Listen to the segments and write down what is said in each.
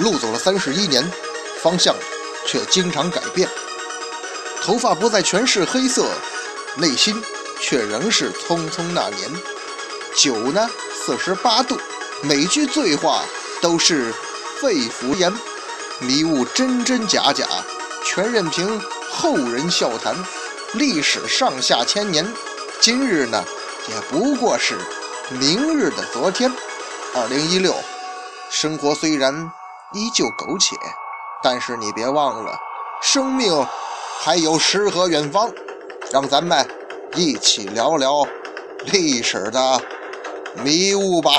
路走了三十一年，方向却经常改变。头发不再全是黑色，内心却仍是匆匆那年。酒呢，四十八度，每句醉话都是肺腑言，迷雾真真假假，全任凭后人笑谈。历史上下千年，今日呢，也不过是明日的昨天。二零一六，生活虽然依旧苟且，但是你别忘了，生命还有诗和远方。让咱们一起聊聊历史的迷雾吧。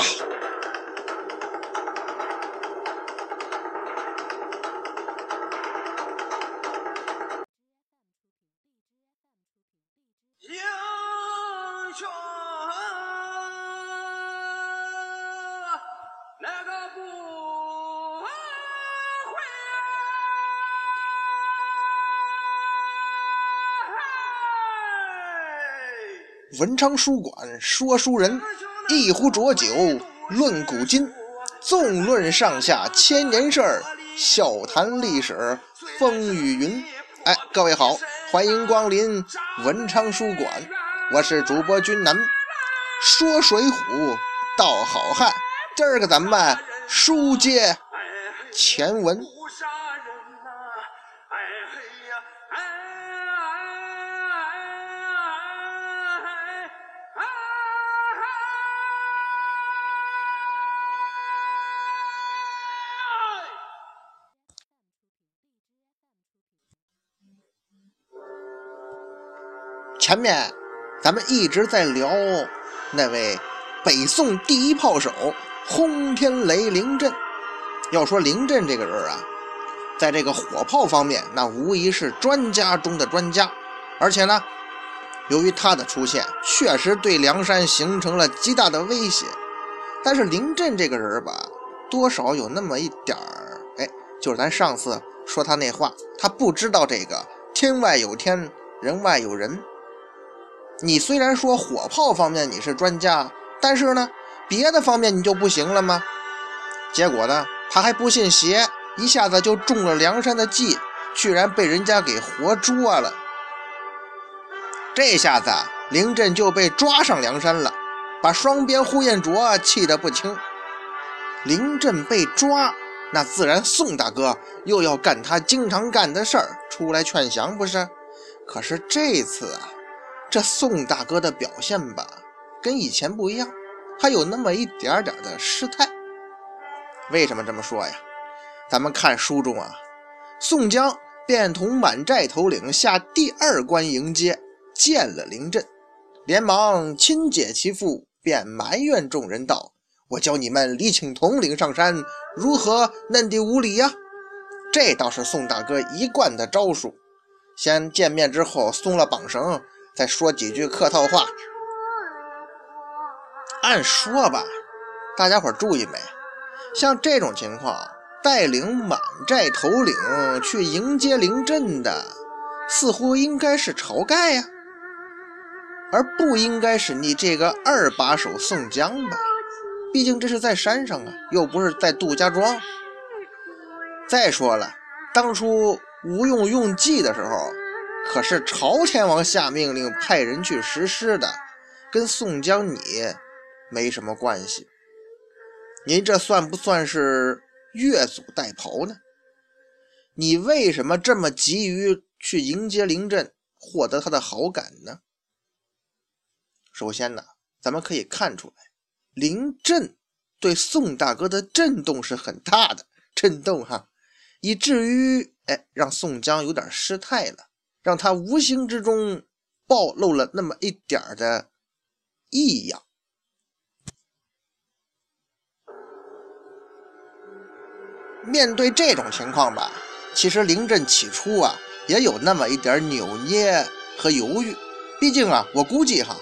文昌书馆说书人，一壶浊酒论古今，纵论上下千年事儿，笑谈历史风雨云。哎，各位好，欢迎光临文昌书馆，我是主播君南，说水浒道好汉，今儿个咱们书接前文。前面咱们一直在聊那位北宋第一炮手轰天雷凌震。要说凌震这个人啊，在这个火炮方面，那无疑是专家中的专家。而且呢，由于他的出现，确实对梁山形成了极大的威胁。但是凌震这个人吧，多少有那么一点儿，哎，就是咱上次说他那话，他不知道这个天外有天，人外有人。你虽然说火炮方面你是专家，但是呢，别的方面你就不行了吗？结果呢，他还不信邪，一下子就中了梁山的计，居然被人家给活捉了。这下子林震就被抓上梁山了，把双边呼延灼气得不轻。林震被抓，那自然宋大哥又要干他经常干的事儿，出来劝降不是？可是这次啊。这宋大哥的表现吧，跟以前不一样，还有那么一点点的失态。为什么这么说呀？咱们看书中啊，宋江便同满寨头领下第二关迎接，见了林震，连忙亲解其父，便埋怨众人道：“我教你们李请统领上山，如何嫩地无礼呀？”这倒是宋大哥一贯的招数，先见面之后松了绑绳。再说几句客套话。按说吧，大家伙注意没？像这种情况，带领满寨头领去迎接凌震的，似乎应该是晁盖呀，而不应该是你这个二把手宋江吧？毕竟这是在山上啊，又不是在杜家庄。再说了，当初吴用用计的时候。可是朝天王下命令派人去实施的，跟宋江你没什么关系。您这算不算是越俎代庖呢？你为什么这么急于去迎接林震，获得他的好感呢？首先呢，咱们可以看出来，林震对宋大哥的震动是很大的，震动哈，以至于哎让宋江有点失态了。让他无形之中暴露了那么一点的异样。面对这种情况吧，其实林震起初啊也有那么一点扭捏和犹豫。毕竟啊，我估计哈，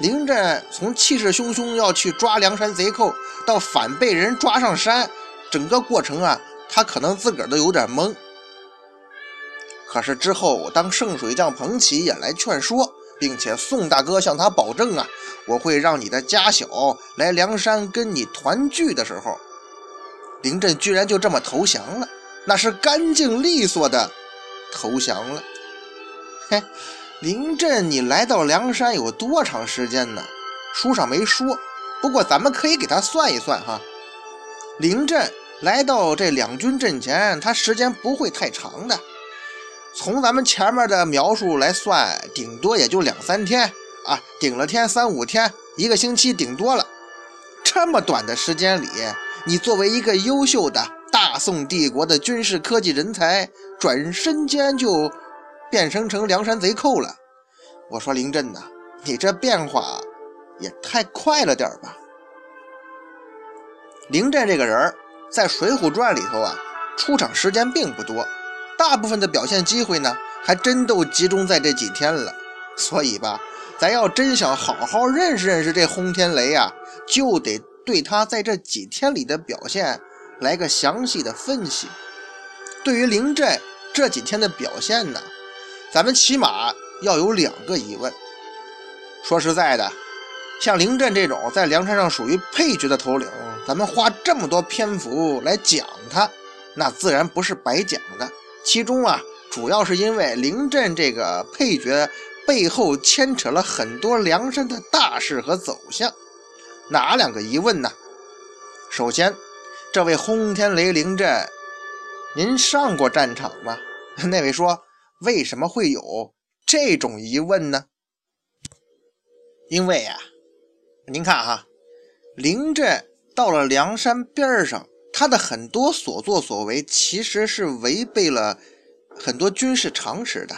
林震从气势汹汹要去抓梁山贼寇，到反被人抓上山，整个过程啊，他可能自个儿都有点懵。可是之后，当圣水将彭起也来劝说，并且宋大哥向他保证啊，我会让你的家小来梁山跟你团聚的时候，林震居然就这么投降了，那是干净利索的投降了。嘿，林震，你来到梁山有多长时间呢？书上没说，不过咱们可以给他算一算哈。林震来到这两军阵前，他时间不会太长的。从咱们前面的描述来算，顶多也就两三天啊，顶了天三五天，一个星期顶多了。这么短的时间里，你作为一个优秀的大宋帝国的军事科技人才，转身间就变成成梁山贼寇了。我说林震呐，你这变化也太快了点吧？林震这个人在《水浒传》里头啊，出场时间并不多，大部分的表现机会呢，还真都集中在这几天了。所以吧，咱要真想好好认识认识这轰天雷啊，就得。对他在这几天里的表现来个详细的分析。对于林震这几天的表现呢，咱们起码要有两个疑问。说实在的，像林震这种在梁山上属于配角的头领，咱们花这么多篇幅来讲他，那自然不是白讲的。其中啊，主要是因为林震这个配角背后牵扯了很多梁山的大事和走向。哪两个疑问呢？首先，这位轰天雷凌阵，您上过战场吗？那位说，为什么会有这种疑问呢？因为啊，您看哈，凌阵到了梁山边上，他的很多所作所为其实是违背了很多军事常识的，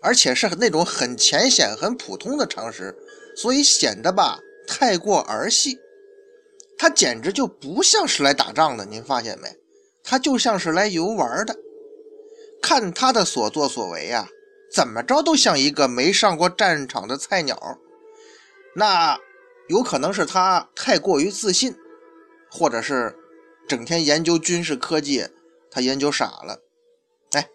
而且是那种很浅显、很普通的常识，所以显得吧。太过儿戏，他简直就不像是来打仗的。您发现没？他就像是来游玩的。看他的所作所为呀，怎么着都像一个没上过战场的菜鸟。那有可能是他太过于自信，或者是整天研究军事科技，他研究傻了。哎，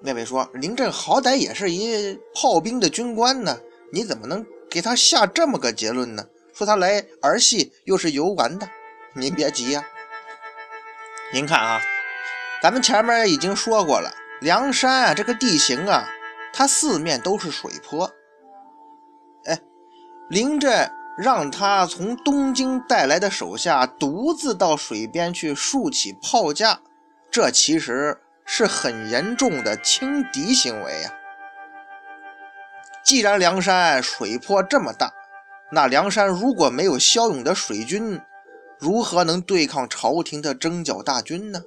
那位说，林震好歹也是一炮兵的军官呢，你怎么能？给他下这么个结论呢？说他来儿戏又是游玩的，您别急呀。您看啊，咱们前面已经说过了，梁山啊这个地形啊，它四面都是水坡。哎，林震让他从东京带来的手下独自到水边去竖起炮架，这其实是很严重的轻敌行为呀。既然梁山水泊这么大，那梁山如果没有骁勇的水军，如何能对抗朝廷的征剿大军呢？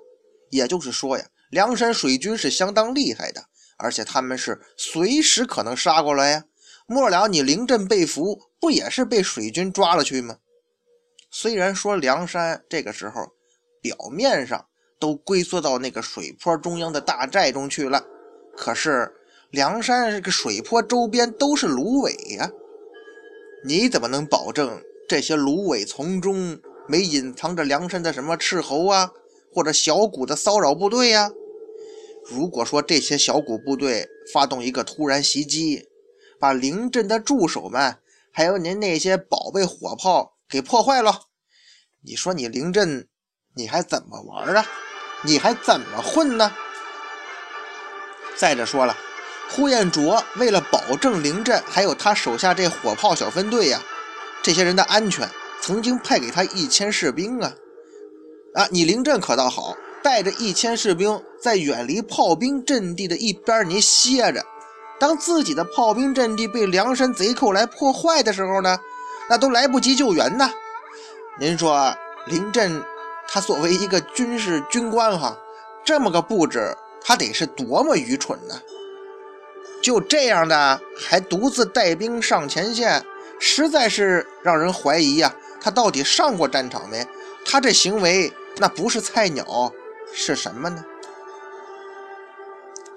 也就是说呀，梁山水军是相当厉害的，而且他们是随时可能杀过来呀。末了，你临阵被俘，不也是被水军抓了去吗？虽然说梁山这个时候表面上都龟缩到那个水泊中央的大寨中去了，可是。梁山这个水泊周边都是芦苇呀，你怎么能保证这些芦苇丛中没隐藏着梁山的什么斥候啊，或者小股的骚扰部队呀？如果说这些小股部队发动一个突然袭击，把临阵的助手们还有您那些宝贝火炮给破坏了，你说你临阵你还怎么玩啊？你还怎么混呢？再者说了。呼延灼为了保证临阵还有他手下这火炮小分队呀，这些人的安全，曾经派给他一千士兵啊。啊，你临阵可倒好，带着一千士兵在远离炮兵阵地的一边你歇着。当自己的炮兵阵地被梁山贼寇来破坏的时候呢，那都来不及救援呐。您说林震他作为一个军事军官哈，这么个布置，他得是多么愚蠢呢？就这样的，还独自带兵上前线，实在是让人怀疑呀。他到底上过战场没？他这行为那不是菜鸟是什么呢？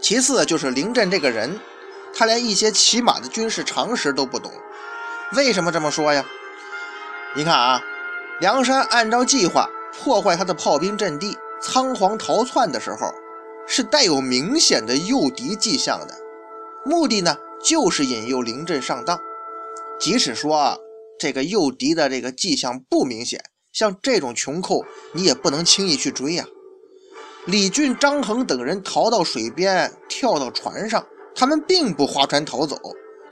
其次就是林震这个人，他连一些起码的军事常识都不懂。为什么这么说呀？你看啊，梁山按照计划破坏他的炮兵阵地，仓皇逃窜的时候，是带有明显的诱敌迹象的。目的呢，就是引诱临阵上当。即使说啊这个诱敌的这个迹象不明显，像这种穷寇，你也不能轻易去追呀。李俊、张衡等人逃到水边，跳到船上，他们并不划船逃走，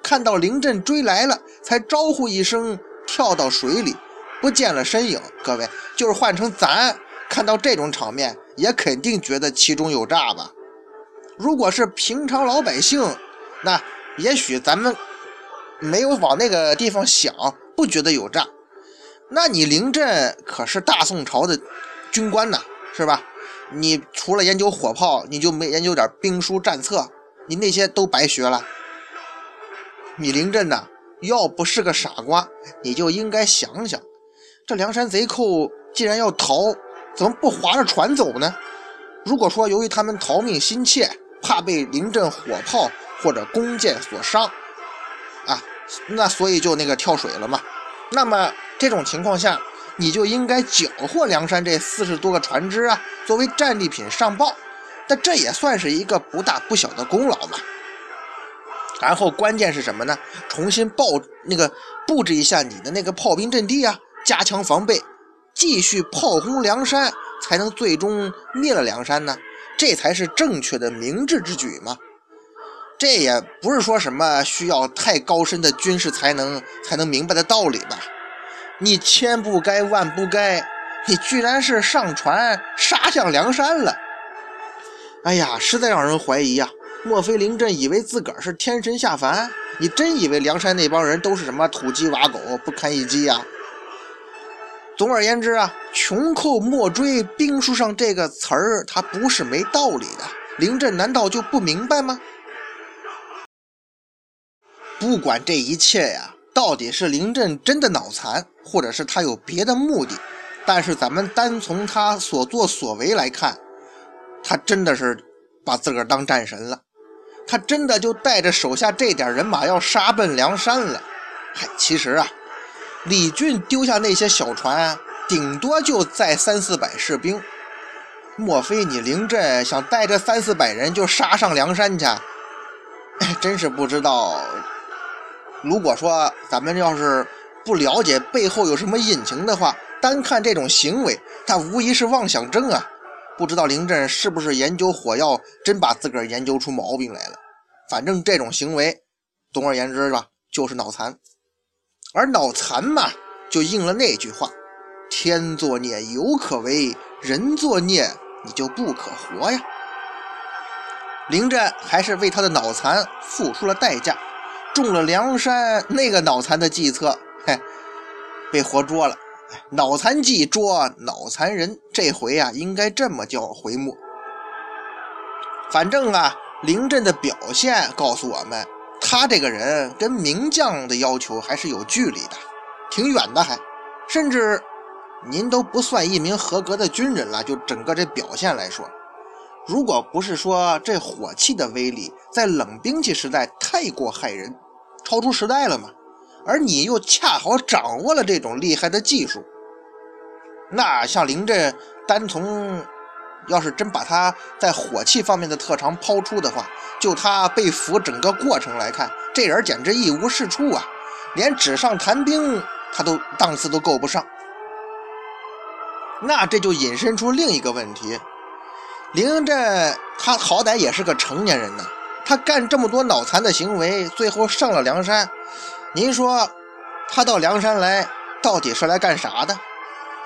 看到凌震追来了，才招呼一声，跳到水里，不见了身影。各位，就是换成咱看到这种场面，也肯定觉得其中有诈吧？如果是平常老百姓，那也许咱们没有往那个地方想，不觉得有诈。那你凌震可是大宋朝的军官呐，是吧？你除了研究火炮，你就没研究点兵书战策，你那些都白学了。你林震呐，要不是个傻瓜，你就应该想想，这梁山贼寇既然要逃，怎么不划着船走呢？如果说由于他们逃命心切，怕被林震火炮或者弓箭所伤，啊，那所以就那个跳水了嘛。那么这种情况下，你就应该缴获梁山这四十多个船只啊，作为战利品上报。但这也算是一个不大不小的功劳嘛。然后关键是什么呢？重新报那个布置一下你的那个炮兵阵地啊，加强防备，继续炮轰梁山，才能最终灭了梁山呢。这才是正确的明智之举嘛。这也不是说什么需要太高深的军事才能才能明白的道理吧？你千不该万不该，你居然是上船杀向梁山了！哎呀，实在让人怀疑呀！莫非林震以为自个儿是天神下凡？你真以为梁山那帮人都是什么土鸡瓦狗，不堪一击呀？总而言之啊，“穷寇莫追”兵书上这个词儿，它不是没道理的。林震难道就不明白吗？不管这一切呀，到底是林震真的脑残，或者是他有别的目的，但是咱们单从他所作所为来看，他真的是把自个儿当战神了。他真的就带着手下这点人马要杀奔梁山了。嗨，其实啊，李俊丢下那些小船，顶多就载三四百士兵。莫非你凌震想带着三四百人就杀上梁山去？真是不知道。如果说咱们要是不了解背后有什么隐情的话，单看这种行为，他无疑是妄想症啊！不知道凌震是不是研究火药，真把自个儿研究出毛病来了。反正这种行为，总而言之吧，就是脑残。而脑残嘛，就应了那句话：“天作孽犹可为，人作孽你就不可活呀。”凌震还是为他的脑残付出了代价。中了梁山那个脑残的计策，嘿，被活捉了。脑残记捉脑残人，这回啊，应该这么叫回目。反正啊，凌震的表现告诉我们，他这个人跟名将的要求还是有距离的，挺远的还。甚至您都不算一名合格的军人了，就整个这表现来说，如果不是说这火器的威力在冷兵器时代太过害人。超出时代了嘛？而你又恰好掌握了这种厉害的技术，那像林震，单从要是真把他在火器方面的特长抛出的话，就他被俘整个过程来看，这人简直一无是处啊！连纸上谈兵他都档次都够不上。那这就引申出另一个问题：林震他好歹也是个成年人呢。他干这么多脑残的行为，最后上了梁山。您说，他到梁山来到底是来干啥的？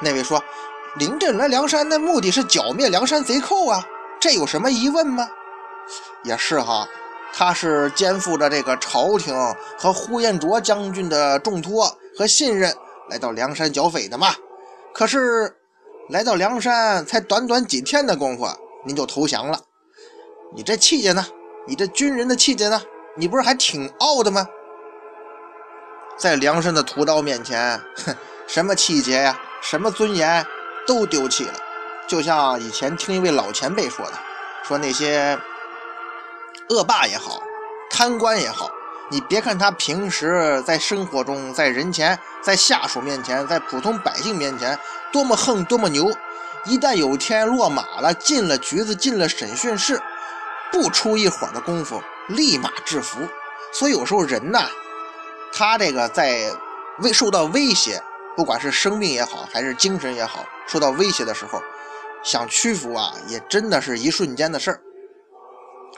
那位说，临阵来梁山的目的是剿灭梁山贼寇啊，这有什么疑问吗？也是哈，他是肩负着这个朝廷和呼延灼将军的重托和信任来到梁山剿匪的嘛。可是来到梁山才短短几天的功夫，您就投降了，你这气节呢？你这军人的气节呢？你不是还挺傲的吗？在梁山的屠刀面前，哼，什么气节呀，什么尊严都丢弃了。就像以前听一位老前辈说的，说那些恶霸也好，贪官也好，你别看他平时在生活中，在人前，在下属面前，在普通百姓面前多么横，多么牛，一旦有天落马了，进了局子，进了审讯室。不出一会儿的功夫，立马制服。所以有时候人呐，他这个在威受到威胁，不管是生命也好，还是精神也好，受到威胁的时候，想屈服啊，也真的是一瞬间的事儿。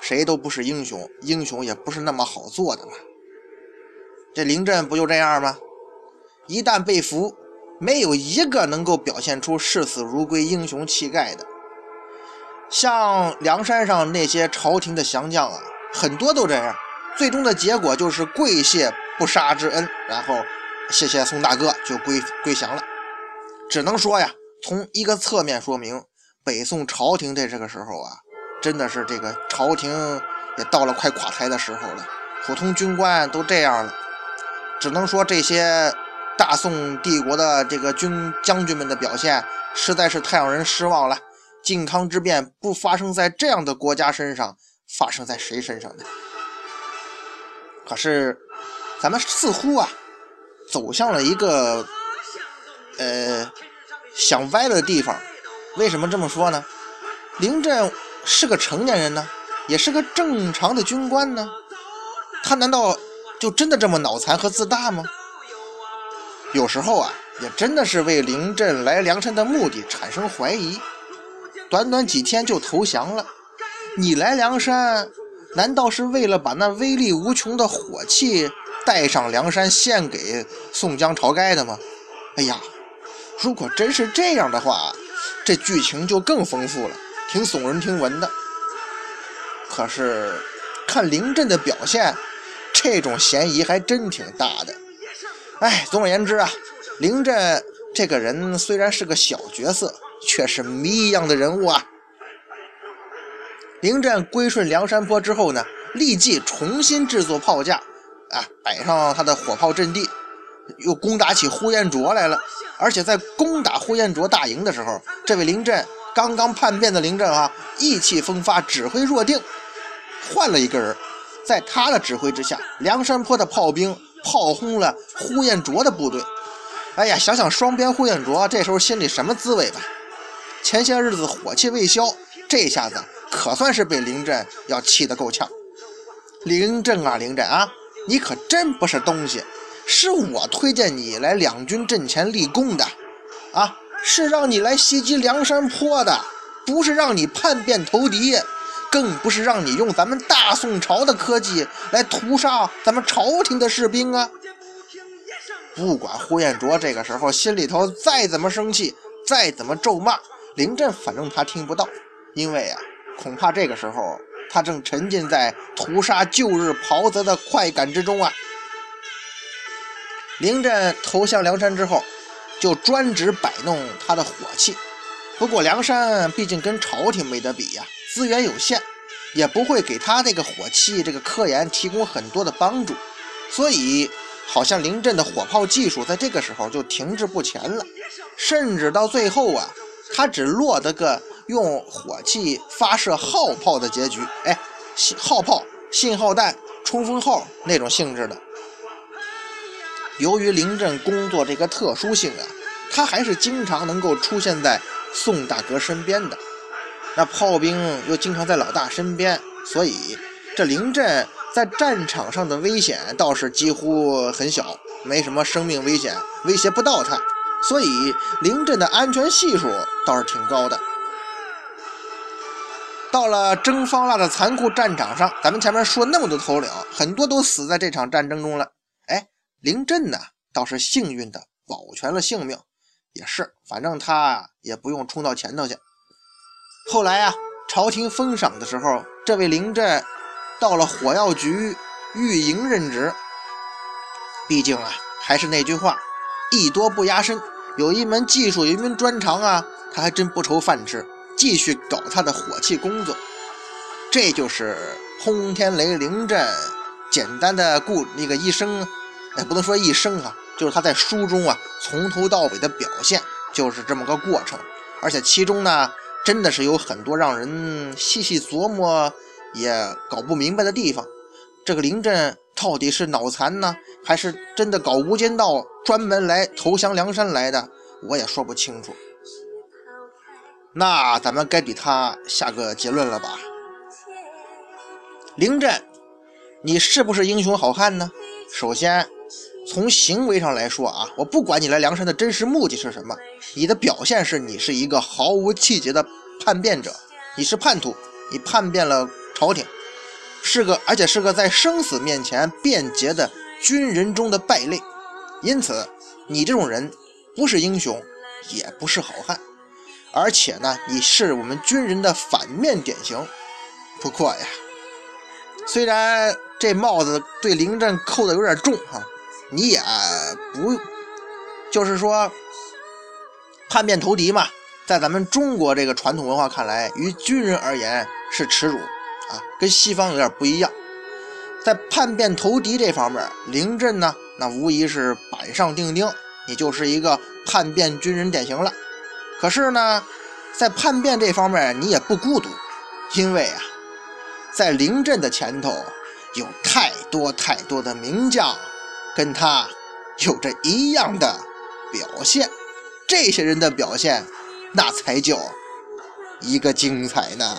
谁都不是英雄，英雄也不是那么好做的嘛。这凌震不就这样吗？一旦被俘，没有一个能够表现出视死如归英雄气概的。像梁山上那些朝廷的降将啊，很多都这样，最终的结果就是跪谢不杀之恩，然后谢谢宋大哥就归归降了。只能说呀，从一个侧面说明，北宋朝廷在这个时候啊，真的是这个朝廷也到了快垮台的时候了，普通军官都这样了。只能说这些大宋帝国的这个军将军们的表现实在是太让人失望了。靖康之变不发生在这样的国家身上，发生在谁身上呢？可是，咱们似乎啊，走向了一个呃想歪了的地方。为什么这么说呢？林震是个成年人呢，也是个正常的军官呢，他难道就真的这么脑残和自大吗？有时候啊，也真的是为林震来梁山的目的产生怀疑。短短几天就投降了，你来梁山，难道是为了把那威力无穷的火器带上梁山献给宋江、晁盖的吗？哎呀，如果真是这样的话，这剧情就更丰富了，挺耸人听闻的。可是看凌震的表现，这种嫌疑还真挺大的。哎，总而言之啊，凌震这个人虽然是个小角色。却是谜一样的人物啊！凌震归顺梁山泊之后呢，立即重新制作炮架，啊，摆上他的火炮阵地，又攻打起呼延灼来了。而且在攻打呼延灼大营的时候，这位凌震刚刚叛变的凌震啊，意气风发，指挥若定，换了一个人，在他的指挥之下，梁山泊的炮兵炮轰了呼延灼的部队。哎呀，想想双边呼延灼这时候心里什么滋味吧？前些日子火气未消，这下子可算是被凌震要气得够呛。凌震啊，凌震啊，你可真不是东西！是我推荐你来两军阵前立功的，啊，是让你来袭击梁山坡的，不是让你叛变投敌，更不是让你用咱们大宋朝的科技来屠杀咱们朝廷的士兵啊！不管呼延灼这个时候心里头再怎么生气，再怎么咒骂。林震反正他听不到，因为啊，恐怕这个时候他正沉浸在屠杀旧日袍泽的快感之中啊。凌震投降梁山之后，就专职摆弄他的火器。不过梁山毕竟跟朝廷没得比呀，资源有限，也不会给他这个火器这个科研提供很多的帮助，所以好像凌震的火炮技术在这个时候就停滞不前了，甚至到最后啊。他只落得个用火器发射号炮的结局，哎，号炮、信号弹、冲锋号那种性质的。由于临阵工作这个特殊性啊，他还是经常能够出现在宋大哥身边的。那炮兵又经常在老大身边，所以这临阵在战场上的危险倒是几乎很小，没什么生命危险，威胁不到他。所以，临阵的安全系数倒是挺高的。到了征方腊的残酷战场上，咱们前面说那么多头领，很多都死在这场战争中了。哎，林震呢，倒是幸运的保全了性命。也是，反正他也不用冲到前头去。后来啊，朝廷封赏的时候，这位林震到了火药局御营任职。毕竟啊，还是那句话。艺多不压身，有一门技术，有一门专长啊，他还真不愁饭吃，继续搞他的火器工作。这就是轰天雷灵阵简单的故那个一生，哎，不能说一生啊，就是他在书中啊从头到尾的表现，就是这么个过程。而且其中呢，真的是有很多让人细细琢磨也搞不明白的地方。这个林阵到底是脑残呢？还是真的搞无间道，专门来投降梁山来的，我也说不清楚。那咱们该给他下个结论了吧？凌震，你是不是英雄好汉呢？首先，从行为上来说啊，我不管你来梁山的真实目的是什么，你的表现是你是一个毫无气节的叛变者，你是叛徒，你叛变了朝廷，是个而且是个在生死面前辩捷的军人中的败类，因此你这种人不是英雄，也不是好汉，而且呢，你是我们军人的反面典型。不过呀，虽然这帽子对林震扣的有点重哈。你也不，就是说叛变投敌嘛，在咱们中国这个传统文化看来，于军人而言是耻辱啊，跟西方有点不一样。在叛变投敌这方面，凌震呢，那无疑是板上钉钉，你就是一个叛变军人典型了。可是呢在叛变这方面你也不孤独因为啊在临阵的前头有太多太多的名将跟他有着一样的表现这些人的表现。那才叫一个精彩呢。